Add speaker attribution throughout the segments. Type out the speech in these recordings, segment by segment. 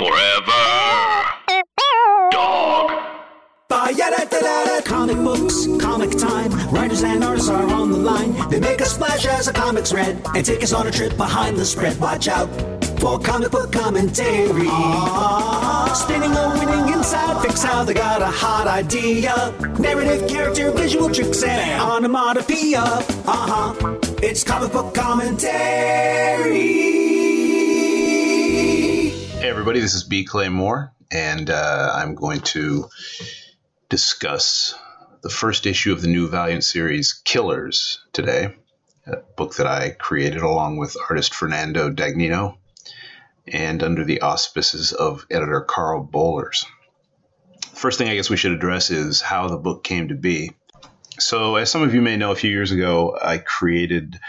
Speaker 1: Forever. Dog.
Speaker 2: Comic books, comic time. Writers and artists are on the line. They make a splash as the comics read and take us on a trip behind the spread. Watch out for comic book commentary. Spinning a winning inside, fix how they got a hot idea. Narrative, character, visual tricks, and onomatopoeia. Uh huh. It's comic book commentary.
Speaker 3: Everybody, this is B. Clay Moore, and uh, I'm going to discuss the first issue of the new Valiant series, Killers, today. A book that I created along with artist Fernando Dagnino and under the auspices of editor Karl Bollers. First thing I guess we should address is how the book came to be. So, as some of you may know, a few years ago, I created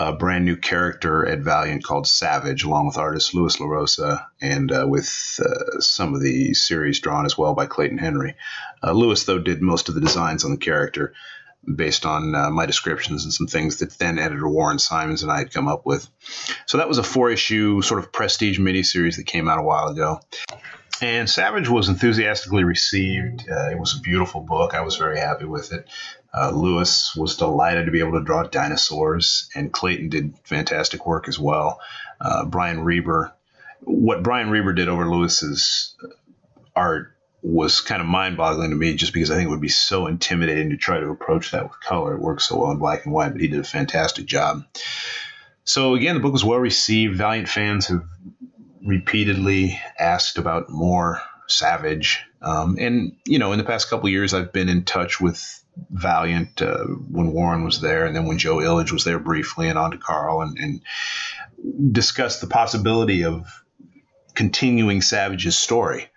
Speaker 3: a brand new character at Valiant called Savage, along with artist Lewis LaRosa and uh, with uh, some of the series drawn as well by Clayton Henry. Uh, Lewis, though, did most of the designs on the character based on uh, my descriptions and some things that then editor Warren Simons and I had come up with. So that was a four issue sort of prestige miniseries that came out a while ago. And Savage was enthusiastically received. Uh, it was a beautiful book. I was very happy with it. Uh, Lewis was delighted to be able to draw dinosaurs, and Clayton did fantastic work as well. Uh, Brian Reber, what Brian Reber did over Lewis's art was kind of mind boggling to me just because I think it would be so intimidating to try to approach that with color. It works so well in black and white, but he did a fantastic job. So, again, the book was well received. Valiant fans have repeatedly asked about more Savage. Um, and, you know, in the past couple years, I've been in touch with Valiant uh, when Warren was there, and then when Joe Illidge was there briefly, and on to Karl, and, and discussed the possibility of continuing Savage's story.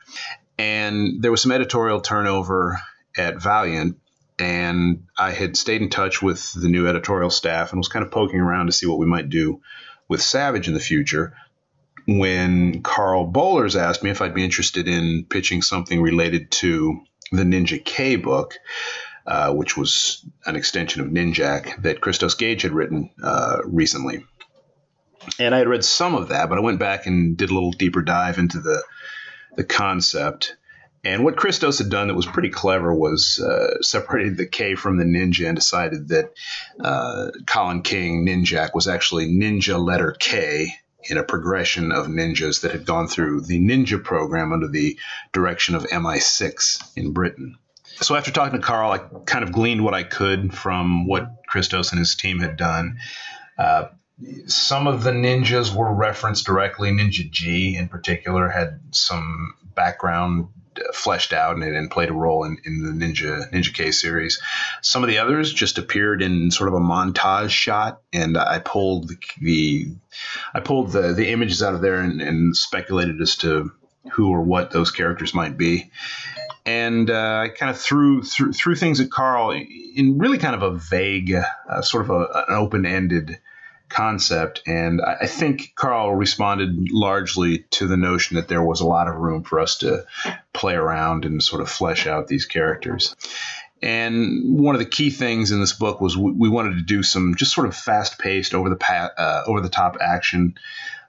Speaker 3: And there was some editorial turnover at Valiant, and I had stayed in touch with the new editorial staff and was kind of poking around to see what we might do with Savage in the future. When Karl Bollers asked me if I'd be interested in pitching something related to the Ninja K book, uh, which was an extension of Ninjak that Christos Gage had written uh, recently. And I had read some of that, but I went back and did a little deeper dive into the the concept. And what Christos had done that was pretty clever was uh, separated the K from the ninja and decided that uh, Colin King Ninjak was actually ninja letter K in a progression of ninjas that had gone through the ninja program under the direction of MI6 in Britain. So after talking to Karl, I kind of gleaned what I could from what Christos and his team had done. Uh, some of the ninjas were referenced directly. Ninja G, in particular, had some background fleshed out and, and played a role in, in the Ninja Ninja K series. Some of the others just appeared in sort of a montage shot, and I pulled the, the I pulled the the images out of there and, and speculated as to who or what those characters might be. And uh, I kind of threw, threw threw things at Karl in really kind of a vague, uh, sort of a, an open ended concept. And I, think Karl responded largely to the notion that there was a lot of room for us to play around and sort of flesh out these characters. And one of the key things in this book was we, we wanted to do some just sort of fast paced, over the pa- uh, over the top action,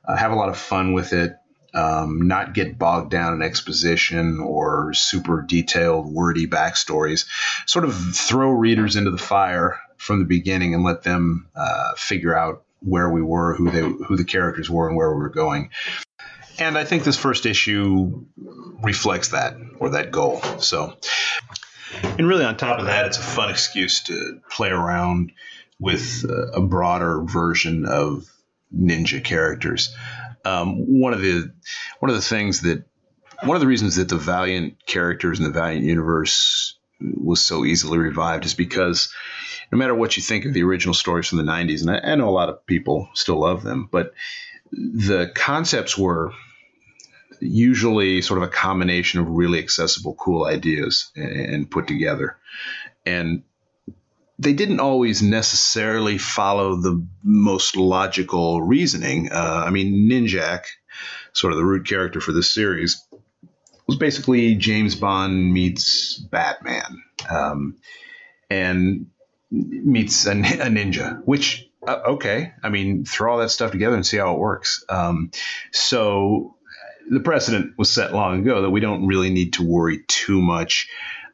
Speaker 3: uh, have a lot of fun with it. Um, not get bogged down in exposition or super detailed, wordy backstories. Sort of throw readers into the fire from the beginning and let them uh, figure out where we were, who they, who the characters were, and where we were going. And I think this first issue reflects that or that goal. So, and really, on top of that, it's a fun excuse to play around with a broader version of ninja characters. Um, one of the one of the things that one of the reasons that the Valiant characters in the Valiant universe was so easily revived is because no matter what you think of the original stories from the 90s, and I, I know a lot of people still love them, but the concepts were usually sort of a combination of really accessible, cool ideas and, and put together. And they didn't always necessarily follow the most logical reasoning. Uh, I mean, Ninjak, sort of the root character for this series, was basically James Bond meets Batman. Um, and meets a, a ninja, which uh, okay. I mean, throw all that stuff together and see how it works. Um, so the precedent was set long ago that we don't really need to worry too much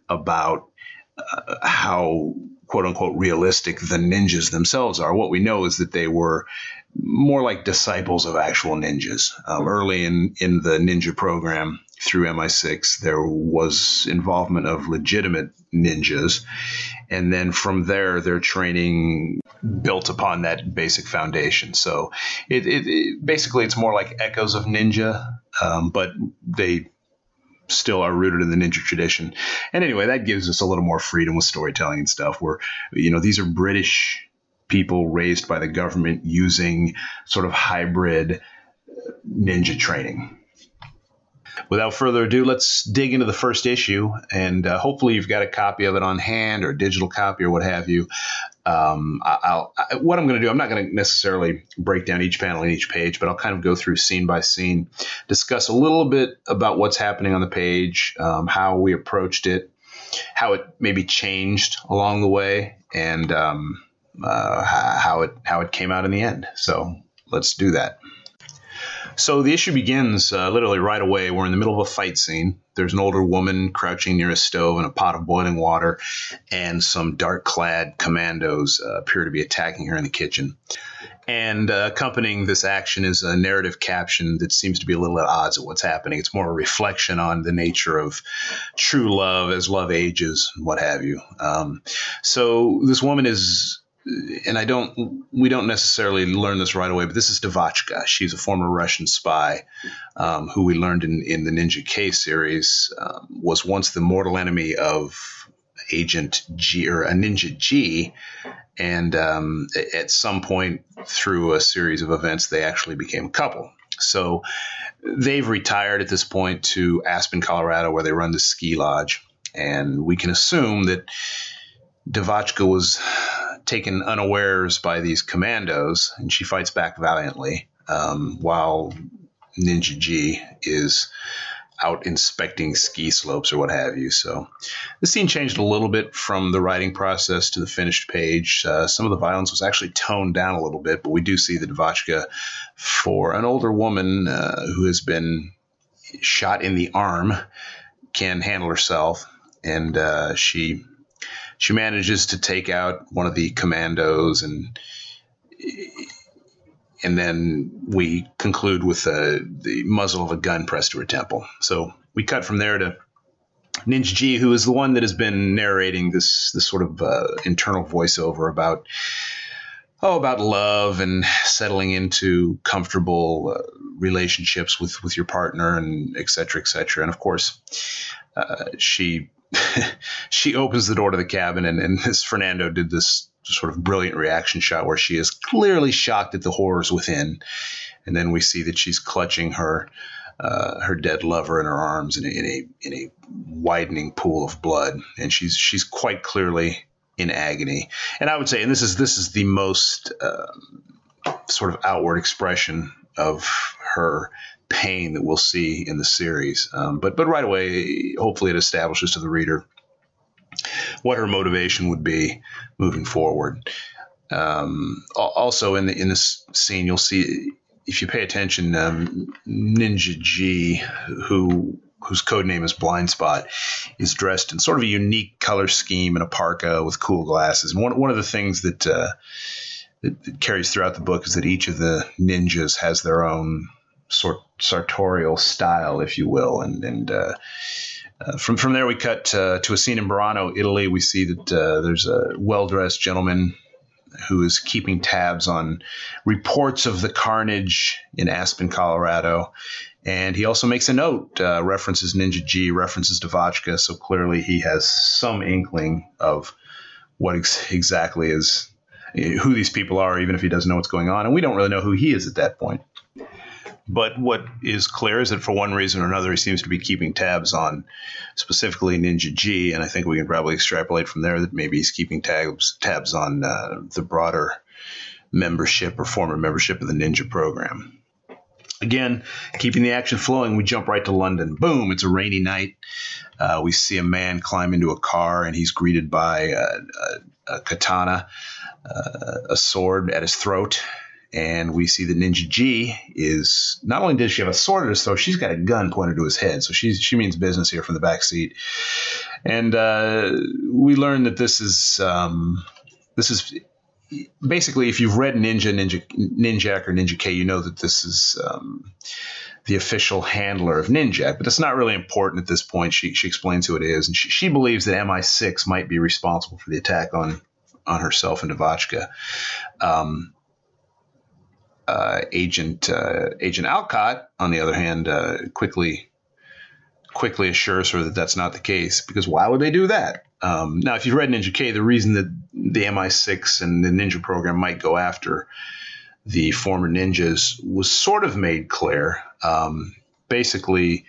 Speaker 3: about uh, how quote unquote realistic the ninjas themselves are. What we know is that they were more like disciples of actual ninjas. Um, early in, in the ninja program through MI6, there was involvement of legitimate ninjas. And then from there, their training built upon that basic foundation. So it, it, it basically it's more like echoes of ninja, um, but they still are rooted in the ninja tradition. And anyway, that gives us a little more freedom with storytelling and stuff. Where you know these are British people raised by the government using sort of hybrid ninja training. Without further ado, let's dig into the first issue, and uh, hopefully you've got a copy of it on hand or a digital copy or what have you. Um, I'll, I, what I'm going to do, I'm not going to necessarily break down each panel in each page, but I'll kind of go through scene by scene, discuss a little bit about what's happening on the page, um, how we approached it, how it maybe changed along the way, and um, uh, how it how it came out in the end. So let's do that. So the issue begins uh, literally right away. We're in the middle of a fight scene. There's an older woman crouching near a stove and a pot of boiling water, and some dark clad commandos uh, appear to be attacking her in the kitchen. And uh, accompanying this action is a narrative caption that seems to be a little at odds with what's happening. It's more a reflection on the nature of true love as love ages, and what have you. Um, so this woman is and I don't, we don't necessarily learn this right away, but this is Devachka. She's a former Russian spy um, who we learned in, in the Ninja K series um, was once the mortal enemy of Agent G or a Ninja G. And um, at some point through a series of events, they actually became a couple. So they've retired at this point to Aspen, Colorado, where they run the ski lodge. And we can assume that Devachka was taken unawares by these commandos, and she fights back valiantly, um, while Ninja G is out inspecting ski slopes or what have you. So the scene changed a little bit from the writing process to the finished page. Uh, some of the violence was actually toned down a little bit, but we do see the Devachka for an older woman uh, who has been shot in the arm can handle herself, and uh, she she manages to take out one of the commandos and and then we conclude with uh, the muzzle of a gun pressed to her temple. So we cut from there to Ninja G, who is the one that has been narrating this this sort of uh, internal voiceover about oh about love and settling into comfortable uh, relationships with with your partner and et cetera, et cetera. And of course, uh, she she opens the door to the cabin, and, and this Fernando did this sort of brilliant reaction shot where she is clearly shocked at the horrors within, and then we see that she's clutching her uh, her dead lover in her arms in a, in a in a widening pool of blood, and she's she's quite clearly in agony. And I would say, and this is this is the most uh, sort of outward expression of her pain that we'll see in the series. Um, but but right away, hopefully, it establishes to the reader what her motivation would be moving forward. Um, also, in the in this scene, you'll see if you pay attention, um, Ninja G, who whose code name is Blind Spot, is dressed in sort of a unique color scheme and a parka with cool glasses. And one one of the things that uh, that carries throughout the book is that each of the ninjas has their own sort sartorial style, if you will, and and uh, uh, from from there we cut uh, to a scene in Burano, Italy. We see that uh, there's a well dressed gentleman who is keeping tabs on reports of the carnage in Aspen, Colorado. And he also makes a note, uh, references Ninja G, references Devachka. So clearly he has some inkling of what ex- exactly is who these people are, even if he doesn't know what's going on. And we don't really know who he is at that point. But what is clear is that for one reason or another, he seems to be keeping tabs on specifically Ninja G, and I think we can probably extrapolate from there that maybe he's keeping tabs tabs on uh, the broader membership or former membership of the Ninja program. Again, keeping the action flowing, we jump right to London. Boom! It's a rainy night. Uh, we see a man climb into a car, and he's greeted by a, a, a katana, uh, a sword at his throat and we see that Ninja G is not only does she have a sword at his throat, she's got a gun pointed to his head. So she's she means business here from the back seat, and uh, we learn that this is um, this is basically if you've read Ninja Ninja Ninjak or Ninja K, you know that this is. Um, the official handler of Ninjak, but it's not really important at this point. She, she explains who it is, and she, she believes that MI6 might be responsible for the attack on on herself and Devachka. Um, uh, Agent uh, Agent Alcott, on the other hand, uh, quickly quickly assures her that that's not the case because why would they do that? Um, now, if you've read Ninja K, the reason that the MI6 and the Ninja program might go after the former ninjas was sort of made clear. Um, basically,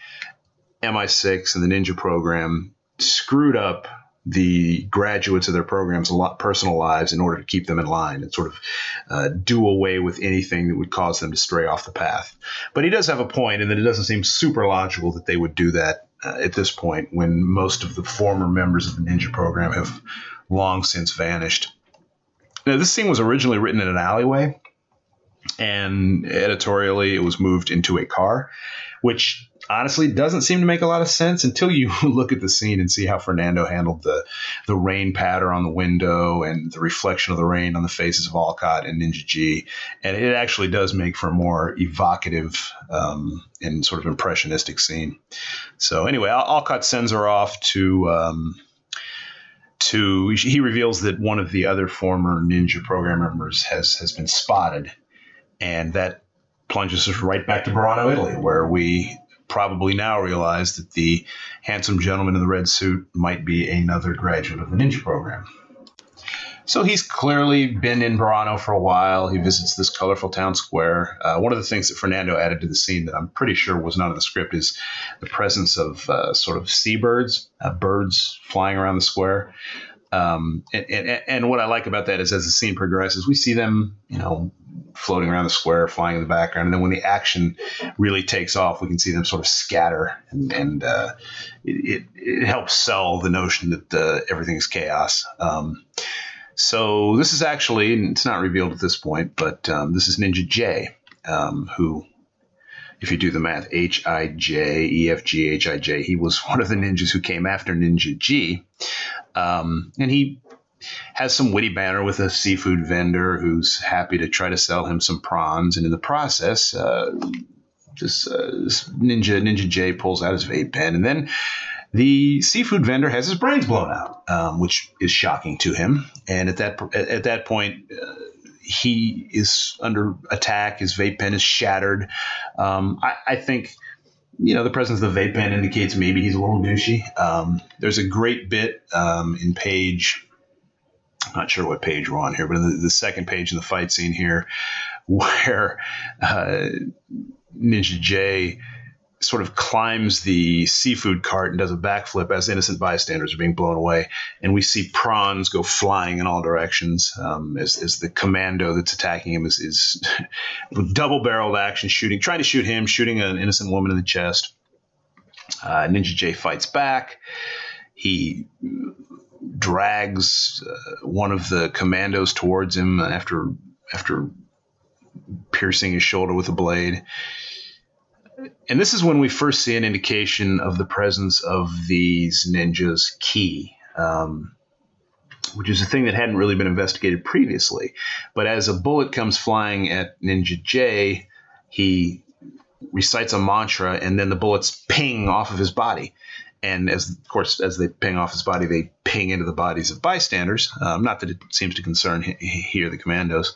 Speaker 3: MI6 and the Ninja program screwed up the graduates of their programs a lot personal lives in order to keep them in line and sort of uh, do away with anything that would cause them to stray off the path. But he does have a point in that it doesn't seem super logical that they would do that uh, at this point when most of the former members of the Ninja program have long since vanished. Now, this scene was originally written in an alleyway, and editorially, it was moved into a car, which honestly doesn't seem to make a lot of sense until you look at the scene and see how Fernando handled the the rain patter on the window and the reflection of the rain on the faces of Alcott and Ninja G, and it actually does make for a more evocative um, and sort of impressionistic scene. So anyway, Alcott sends her off to. Um, to he reveals that one of the other former ninja program members has has been spotted and that plunges us right back to Burano, Italy, where we probably now realize that the handsome gentleman in the red suit might be another graduate of the ninja program. So he's clearly been in Burano for a while. He visits this colorful town square. Uh, one of the things that Fernando added to the scene that I'm pretty sure was not in the script is the presence of uh, sort of seabirds, uh, birds flying around the square. Um, and, and, and, what I like about that is as the scene progresses, we see them, you know, floating around the square, flying in the background. And then when the action really takes off, we can see them sort of scatter, and, and uh, it, it, it, helps sell the notion that uh, everything is chaos. Um, so this is actually, it's not revealed at this point, but um, this is Ninja J, um, who, if you do the math, H I J E F G H I J, he was one of the ninjas who came after Ninja G. Um, and he has some witty banter with a seafood vendor who's happy to try to sell him some prawns, and in the process, uh, this, uh, this, ninja Ninja J pulls out his vape pen, and then the seafood vendor has his brains blown out, um, which is shocking to him. And at that at that point. Uh, he is under attack. His vape pen is shattered. Um, I, I think you know, the presence of the vape pen indicates maybe he's a little douchey. Um, there's a great bit um, in page not sure what page we're on here, but the, the second page in the fight scene here, where uh, Ninja J sort of climbs the seafood cart and does a backflip as innocent bystanders are being blown away. And we see prawns go flying in all directions um, as, as, the commando that's attacking him is, is double barreled action shooting, trying to shoot him, shooting an innocent woman in the chest. Uh, Ninja J fights back. He drags uh, one of the commandos towards him after after piercing his shoulder with a blade. And this is when we first see an indication of the presence of these ninjas' ki, um, which is a thing that hadn't really been investigated previously. But as a bullet comes flying at Ninja J, he recites a mantra, and then the bullets ping off of his body and as of course as they ping off his body, they ping into the bodies of bystanders. Um, not that it seems to concern here the commandos.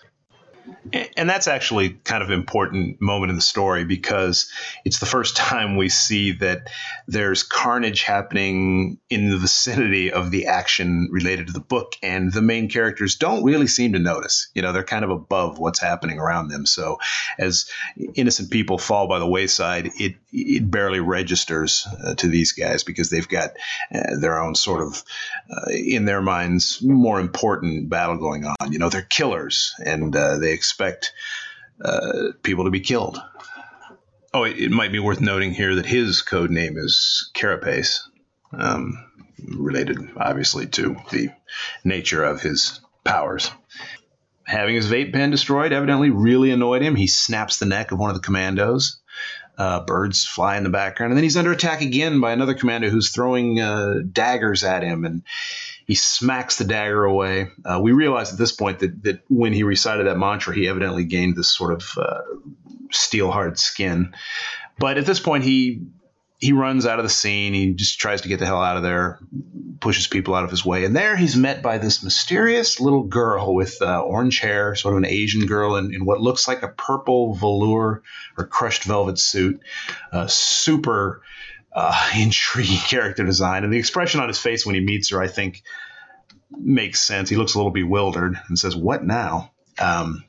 Speaker 3: And that's actually kind of important moment in the story because it's the first time we see that there's carnage happening in the vicinity of the action related to the book, and the main characters don't really seem to notice. You know, they're kind of above what's happening around them. So, as innocent people fall by the wayside, it it barely registers uh, to these guys because they've got uh, their own sort of, uh, in their minds, more important battle going on. You know, they're killers, and uh, they expect uh, people to be killed. Oh, it, it, might be worth noting here that his code name is Carapace, um, related obviously to the nature of his powers. having his vape pen destroyed evidently really annoyed him. He snaps the neck of one of the commandos. Uh, birds fly in the background, and then he's under attack again by another commando who's throwing uh, daggers at him, and he smacks the dagger away. Uh, we realize at this point that that when he recited that mantra, he evidently gained this sort of uh, steel hard skin. But at this point, he he runs out of the scene. He just tries to get the hell out of there, pushes people out of his way. And there he's met by this mysterious little girl with uh, orange hair, sort of an Asian girl in, in, what looks like a purple velour or crushed velvet suit. Uh, super uh, intriguing character design. And the expression on his face when he meets her, I think, makes sense. He looks a little bewildered and says, What now? Um,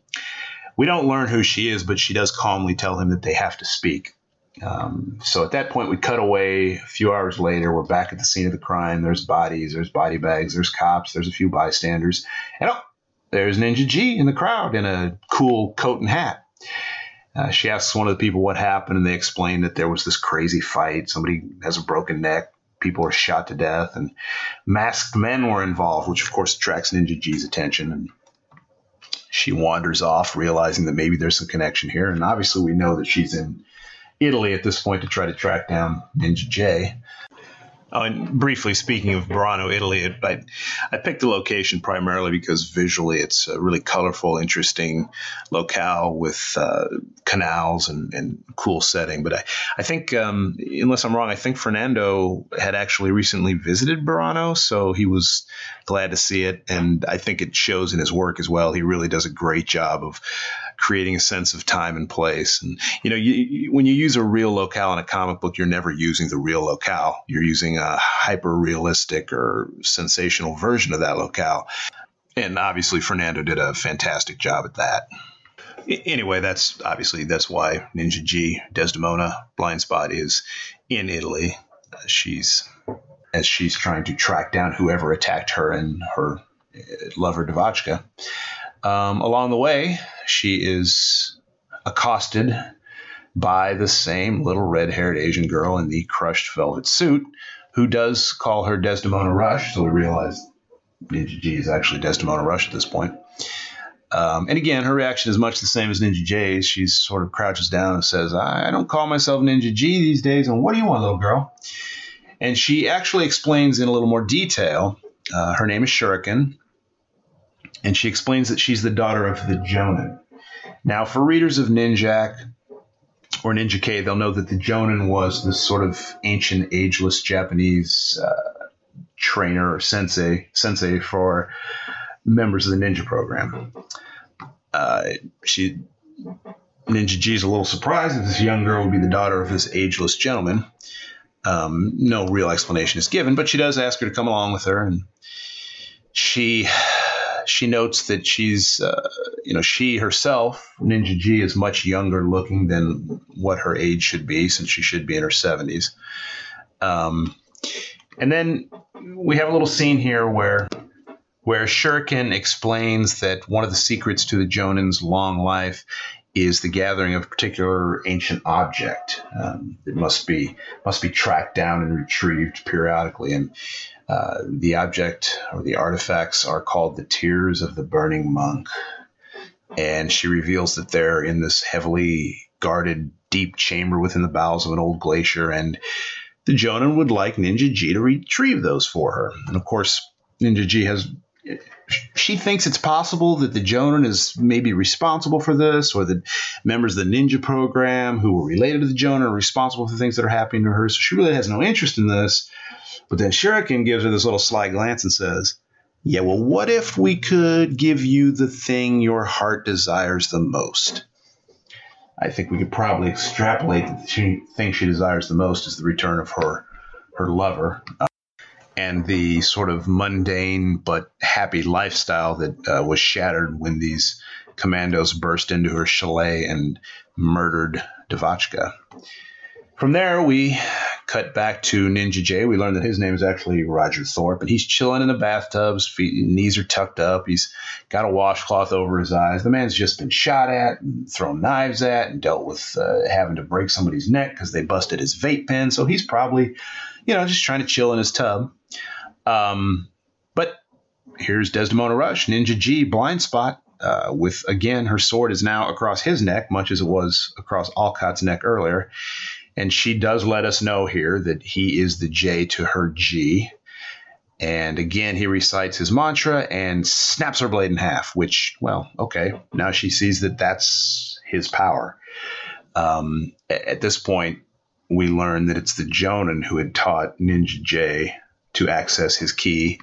Speaker 3: we don't learn who she is, but she does calmly tell him that they have to speak. Um, so at that point, we cut away. A few hours later, we're back at the scene of the crime. There's bodies, there's body bags, there's cops, there's a few bystanders, and oh, there's Ninja G in the crowd in a cool coat and hat. Uh, she asks one of the people what happened, and they explain that there was this crazy fight. Somebody has a broken neck. People are shot to death, and masked men were involved, which of course attracts Ninja G's attention. And she wanders off, realizing that maybe there's some connection here. And obviously, we know that she's in Italy at this point to try to track down Ninja J. Oh, and briefly speaking of Burano, Italy, I, I picked the location primarily because visually it's a really colorful, interesting locale with uh, canals and, and cool setting. But I, I think, um, unless I'm wrong, I think Fernando had actually recently visited Burano, so he was glad to see it. And I think it shows in his work as well. He really does a great job of creating a sense of time and place. And you know, you, you, when you use a real locale in a comic book, you're never using the real locale. You're using a hyper realistic or sensational version of that locale. And obviously, Fernando did a fantastic job at that. Anyway, that's obviously that's why Ninja G Desdemona Blind Spot is in Italy. Uh, she's as she's trying to track down whoever attacked her and her uh, lover Devachka. Um, along the way, she is accosted by the same little red haired Asian girl in the crushed velvet suit who does call her Desdemona Rush. So we realize Ninja G is actually Desdemona Rush at this point. Um, and again, her reaction is much the same as Ninja J's. She sort of crouches down and says, I don't call myself Ninja G these days. And what do you want, little girl? And she actually explains in a little more detail. Uh, her name is Shuriken and she explains that she's the daughter of the Jonin. Now, for readers of Ninjak or Ninja K, they'll know that the Jonin was this sort of ancient, ageless Japanese uh, trainer or sensei, sensei for members of the ninja program. Uh, she Ninja G is a little surprised that this young girl would be the daughter of this ageless gentleman. Um, no real explanation is given, but she does ask her to come along with her, and she she notes that she's, uh, you know, she herself, Ninja G, is much younger looking than what her age should be, since she should be in her 70s. Um, and then we have a little scene here where where Shuriken explains that one of the secrets to the Jonin's long life is the gathering of a particular ancient object. Um, it must be must be tracked down and retrieved periodically, and uh, the object or the artifacts are called the Tears of the Burning Monk. And she reveals that they're in this heavily guarded deep chamber within the bowels of an old glacier. And the Jonin would like Ninja G to retrieve those for her. And of course, Ninja G has. She thinks it's possible that the Jonin is maybe responsible for this, or the members of the ninja program who were related to the Jonin are responsible for things that are happening to her. So she really has no interest in this. But then Shuriken gives her this little sly glance and says, Yeah, well, what if we could give you the thing your heart desires the most? I think we could probably extrapolate that the thing she desires the most is the return of her her lover and the sort of mundane but happy lifestyle that uh, was shattered when these commandos burst into her chalet and murdered Devachka. From there, we cut back to Ninja J. We learn that his name is actually Roger Thorpe, and he's chilling in the bathtub. His feet, knees are tucked up. He's got a washcloth over his eyes. The man's just been shot at, and thrown knives at, and dealt with uh, having to break somebody's neck because they busted his vape pen. So he's probably, you know, just trying to chill in his tub. Um, but here's Desdemona Rush, Ninja G, blind spot, uh, with again her sword is now across his neck, much as it was across Alcott's neck earlier. And she does let us know here that he is the J to her G. And again, he recites his mantra and snaps her blade in half, which, well, okay, now she sees that that's his power. Um, at this point, we learn that it's the Jonin who had taught Ninja J to access his ki.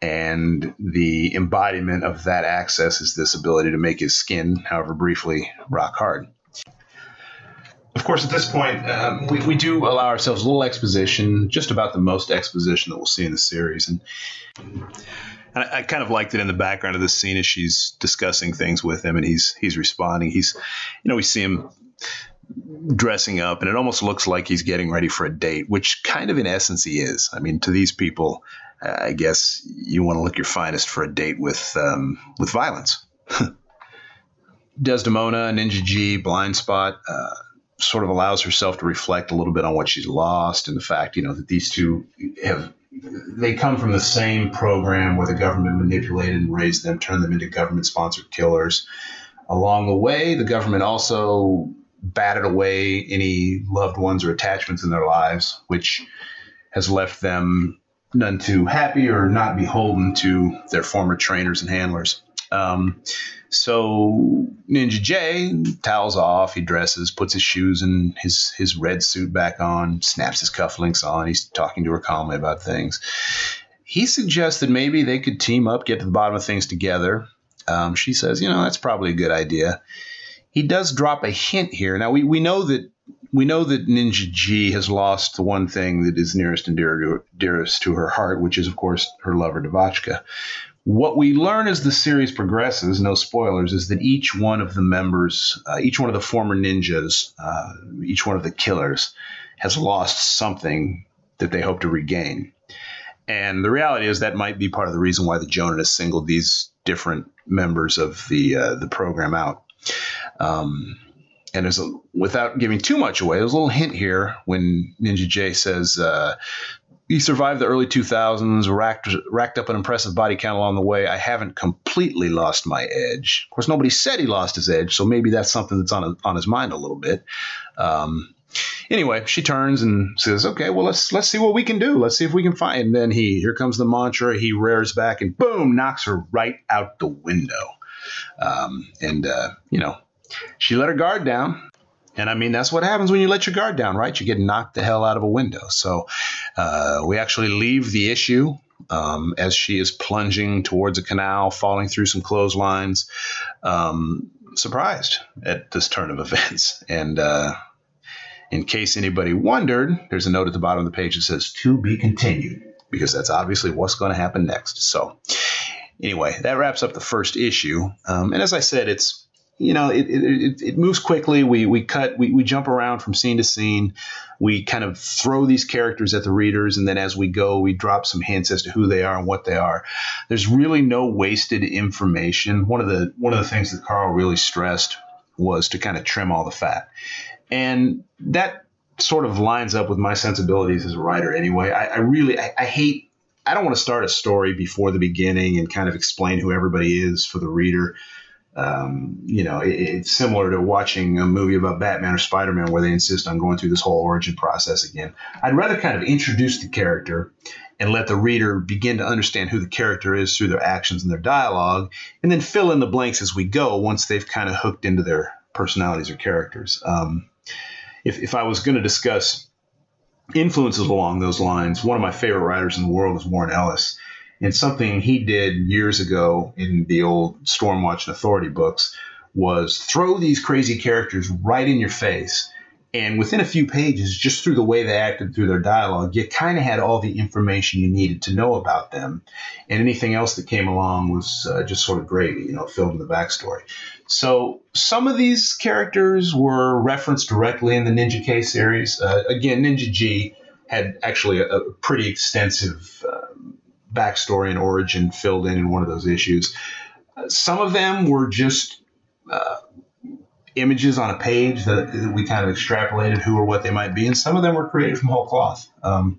Speaker 3: And the embodiment of that access is this ability to make his skin, however briefly, rock hard. Of course, at this point, um, we, we do allow ourselves a little exposition, just about the most exposition that we'll see in the series. And, and I, I, kind of liked it in the background of this scene as she's discussing things with him and he's he's responding. He's, you know, we see him dressing up and it almost looks like he's getting ready for a date, which kind of in essence he is. I mean, to these people, uh, I guess you want to look your finest for a date with um, with violence. Desdemona, Ninja G, Blind Spot. Uh, sort of allows herself to reflect a little bit on what she's lost and the fact, you know, that these two have they come from the same program where the government manipulated and raised them, turned them into government sponsored killers. Along the way, the government also batted away any loved ones or attachments in their lives, which has left them none too happy or not beholden to their former trainers and handlers. Um, so Ninja J towels off, he dresses, puts his shoes and his his red suit back on, snaps his cufflinks on. He's talking to her calmly about things. He suggests that maybe they could team up, get to the bottom of things together. Um, she says, you know, that's probably a good idea. He does drop a hint here. Now we, we know that we know that Ninja G has lost the one thing that is nearest and dearest to her heart, which is, of course, her lover Devachka. What we learn as the series progresses, no spoilers, is that each one of the members, uh, each one of the former ninjas, uh, each one of the killers, has lost something that they hope to regain. And the reality is that might be part of the reason why the Jonin has singled these different members of the uh, the program out. Um, and a, without giving too much away, there's a little hint here when Ninja J says uh, he survived the early 2000s, racked, racked up an impressive body count along the way. I haven't completely lost my edge. Of course, nobody said he lost his edge, so maybe that's something that's on, on his mind a little bit. Um, anyway, she turns and says, "Okay, well let's let's see what we can do. Let's see if we can find." And then he here comes the mantra. He rears back and boom, knocks her right out the window. Um, and uh, you know, she let her guard down. And I mean, that's what happens when you let your guard down, right? You get knocked the hell out of a window. So uh, we actually leave the issue um, as she is plunging towards a canal, falling through some clotheslines, um, surprised at this turn of events. And uh, in case anybody wondered, there's a note at the bottom of the page that says to be continued, because that's obviously what's going to happen next. So, anyway, that wraps up the first issue. Um, and as I said, it's you know, it, it, it, moves quickly. We, we cut, we, we jump around from scene to scene. We kind of throw these characters at the readers, and then as we go, we drop some hints as to who they are and what they are. There's really no wasted information. One of the one of the things that Karl really stressed was to kind of trim all the fat, and that sort of lines up with my sensibilities as a writer. Anyway, I, I really I, I hate. I don't want to start a story before the beginning and kind of explain who everybody is for the reader um, you know, it, it's similar to watching a movie about Batman or Spider Man where they insist on going through this whole origin process again. I'd rather kind of introduce the character and let the reader begin to understand who the character is through their actions and their dialogue, and then fill in the blanks as we go once they've kind of hooked into their personalities or characters. Um, if, if I was going to discuss influences along those lines, one of my favorite writers in the world is Warren Ellis. And something he did years ago in the old Stormwatch and Authority books was throw these crazy characters right in your face. And within a few pages, just through the way they acted through their dialogue, you kind of had all the information you needed to know about them. And anything else that came along was uh, just sort of gravy, you know, filled in the backstory. So some of these characters were referenced directly in the Ninja K series. Uh, again, Ninja G had actually a, a pretty extensive uh, backstory and origin filled in in one of those issues. Some of them were just uh, images on a page that, that, we kind of extrapolated who or what they might be, and some of them were created from whole cloth. Um,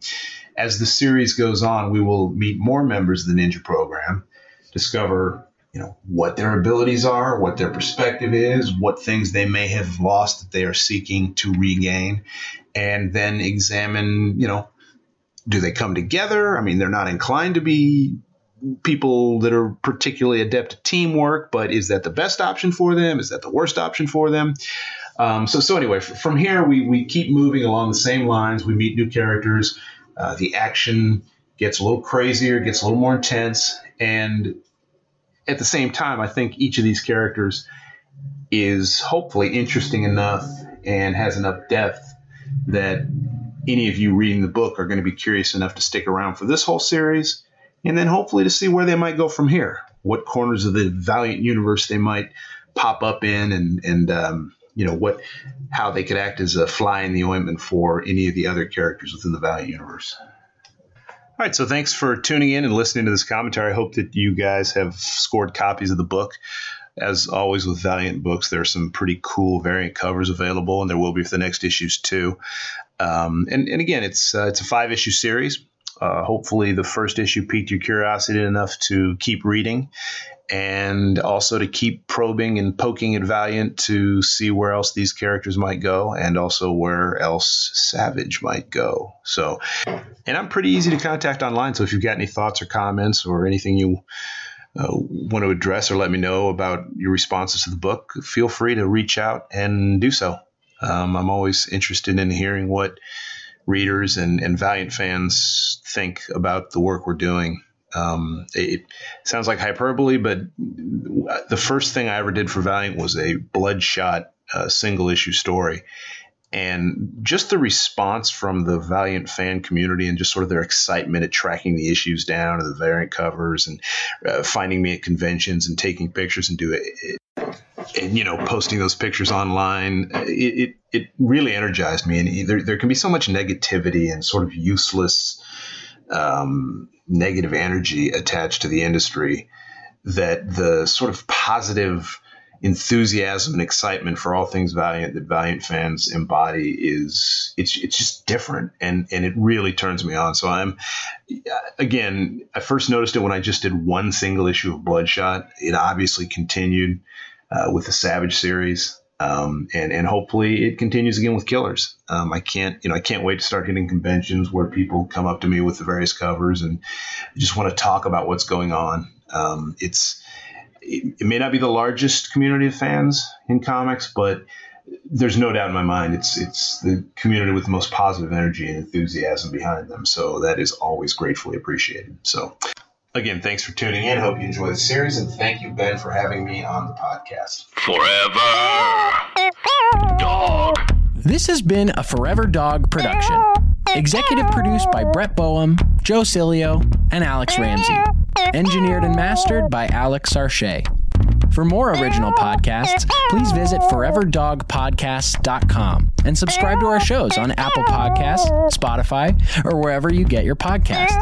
Speaker 3: as the series goes on, we will meet more members of the Ninja program, discover you know what their abilities are, what their perspective is, what things they may have lost that they are seeking to regain, and then examine, you know, do they come together? I mean, they're not inclined to be people that are particularly adept at teamwork, but is that the best option for them? Is that the worst option for them? Um, so, so anyway, from here we we keep moving along the same lines. We meet new characters. Uh, the action gets a little crazier, gets a little more intense, and at the same time, I think each of these characters is hopefully interesting enough and has enough depth that any of you reading the book are going to be curious enough to stick around for this whole series and then hopefully to see where they might go from here, what corners of the Valiant universe they might pop up in, and and um, you know what how they could act as a fly in the ointment for any of the other characters within the Valiant universe. All right, so thanks for tuning in and listening to this commentary. I hope that you guys have scored copies of the book. As always with Valiant books, there are some pretty cool variant covers available, and there will be for the next issues too. Um, and, and again, it's uh, it's a five issue series. Uh, hopefully, the first issue piqued your curiosity enough to keep reading, and also to keep probing and poking at Valiant to see where else these characters might go, and also where else Savage might go. So, and I'm pretty easy to contact online. So if you've got any thoughts or comments or anything you uh, want to address or let me know about your responses to the book, feel free to reach out and do so. Um, I'm always interested in hearing what readers and, and Valiant fans think about the work we're doing. Um, it sounds like hyperbole, but the first thing I ever did for Valiant was a bloodshot uh, single issue story. And just the response from the Valiant fan community and just sort of their excitement at tracking the issues down and the variant covers and uh, finding me at conventions and taking pictures and do it, and you know posting those pictures online it, it, it really energized me and there, there can be so much negativity and sort of useless um, negative energy attached to the industry that the sort of positive enthusiasm and excitement for all things Valiant that Valiant fans embody is it's it's just different and and it really turns me on. So I'm again, I first noticed it when I just did one single issue of Bloodshot. It obviously continued uh, with the Savage series. Um, and and hopefully it continues again with Killers. Um, I can't you know I can't wait to start hitting conventions where people come up to me with the various covers and just want to talk about what's going on. Um, it's it, it, may not be the largest community of fans in comics, but there's no doubt in my mind it's it's the community with the most positive energy and enthusiasm behind them. So that is always gratefully appreciated. So Again, thanks for tuning in. Hope you enjoy the series, and thank you, Ben, for having me on the podcast.
Speaker 1: Forever. Dog.
Speaker 4: This has been a Forever Dog production. Executive produced by Brett Boehm, Joe Cilio, and Alex Ramsey. Engineered and mastered by Alex Sarche. For more original podcasts, please visit foreverdogpodcasts.com and subscribe to our shows on Apple Podcasts, Spotify, or wherever you get your podcasts.